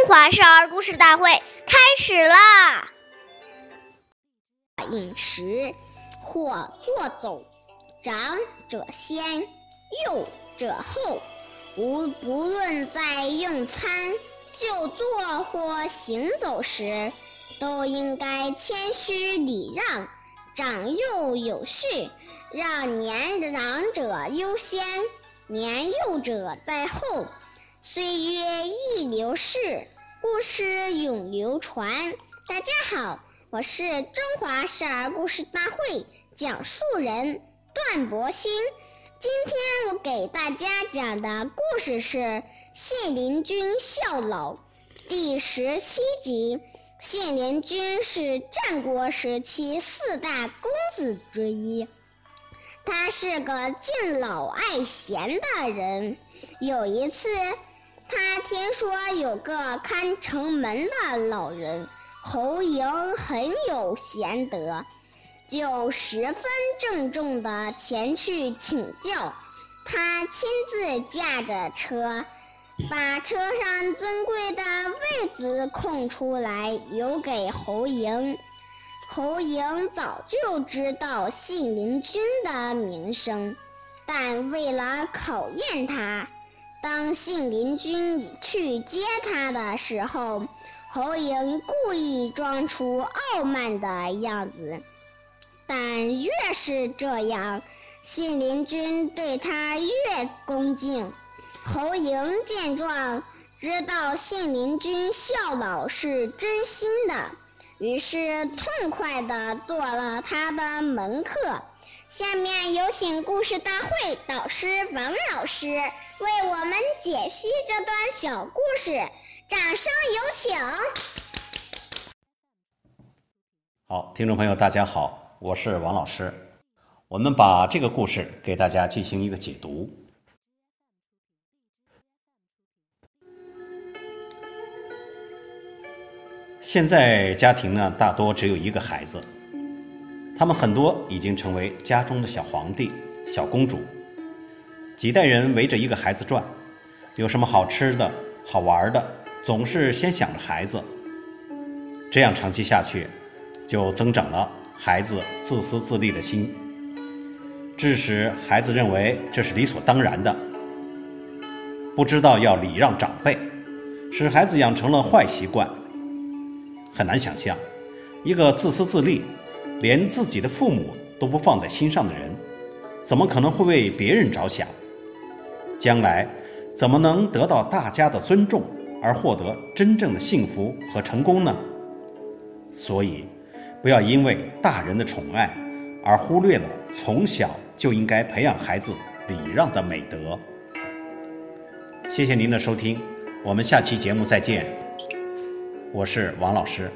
中华少儿故事大会开始啦！饮食或坐走，长者先，幼者后。无不论在用餐、就坐或行走时，都应该谦虚礼让，长幼有序，让年长者优先，年幼者在后。岁月易流逝，故事永流传。大家好，我是中华少儿故事大会讲述人段博鑫。今天我给大家讲的故事是《信陵君孝老》第十七集。信陵君是战国时期四大公子之一，他是个敬老爱贤的人。有一次，他听说有个看城门的老人侯莹很有贤德，就十分郑重地前去请教。他亲自驾着车，把车上尊贵的位子空出来留给侯莹。侯莹早就知道信陵君的名声，但为了考验他。当信陵君去接他的时候，侯莹故意装出傲慢的样子。但越是这样，信陵君对他越恭敬。侯莹见状，知道信陵君孝老是真心的，于是痛快地做了他的门客。下面有请故事大会导师王老师。为我们解析这段小故事，掌声有请。好，听众朋友，大家好，我是王老师。我们把这个故事给大家进行一个解读。现在家庭呢，大多只有一个孩子，他们很多已经成为家中的小皇帝、小公主。几代人围着一个孩子转，有什么好吃的、好玩的，总是先想着孩子。这样长期下去，就增长了孩子自私自利的心，致使孩子认为这是理所当然的，不知道要礼让长辈，使孩子养成了坏习惯。很难想象，一个自私自利、连自己的父母都不放在心上的人，怎么可能会为别人着想？将来怎么能得到大家的尊重而获得真正的幸福和成功呢？所以，不要因为大人的宠爱而忽略了从小就应该培养孩子礼让的美德。谢谢您的收听，我们下期节目再见。我是王老师。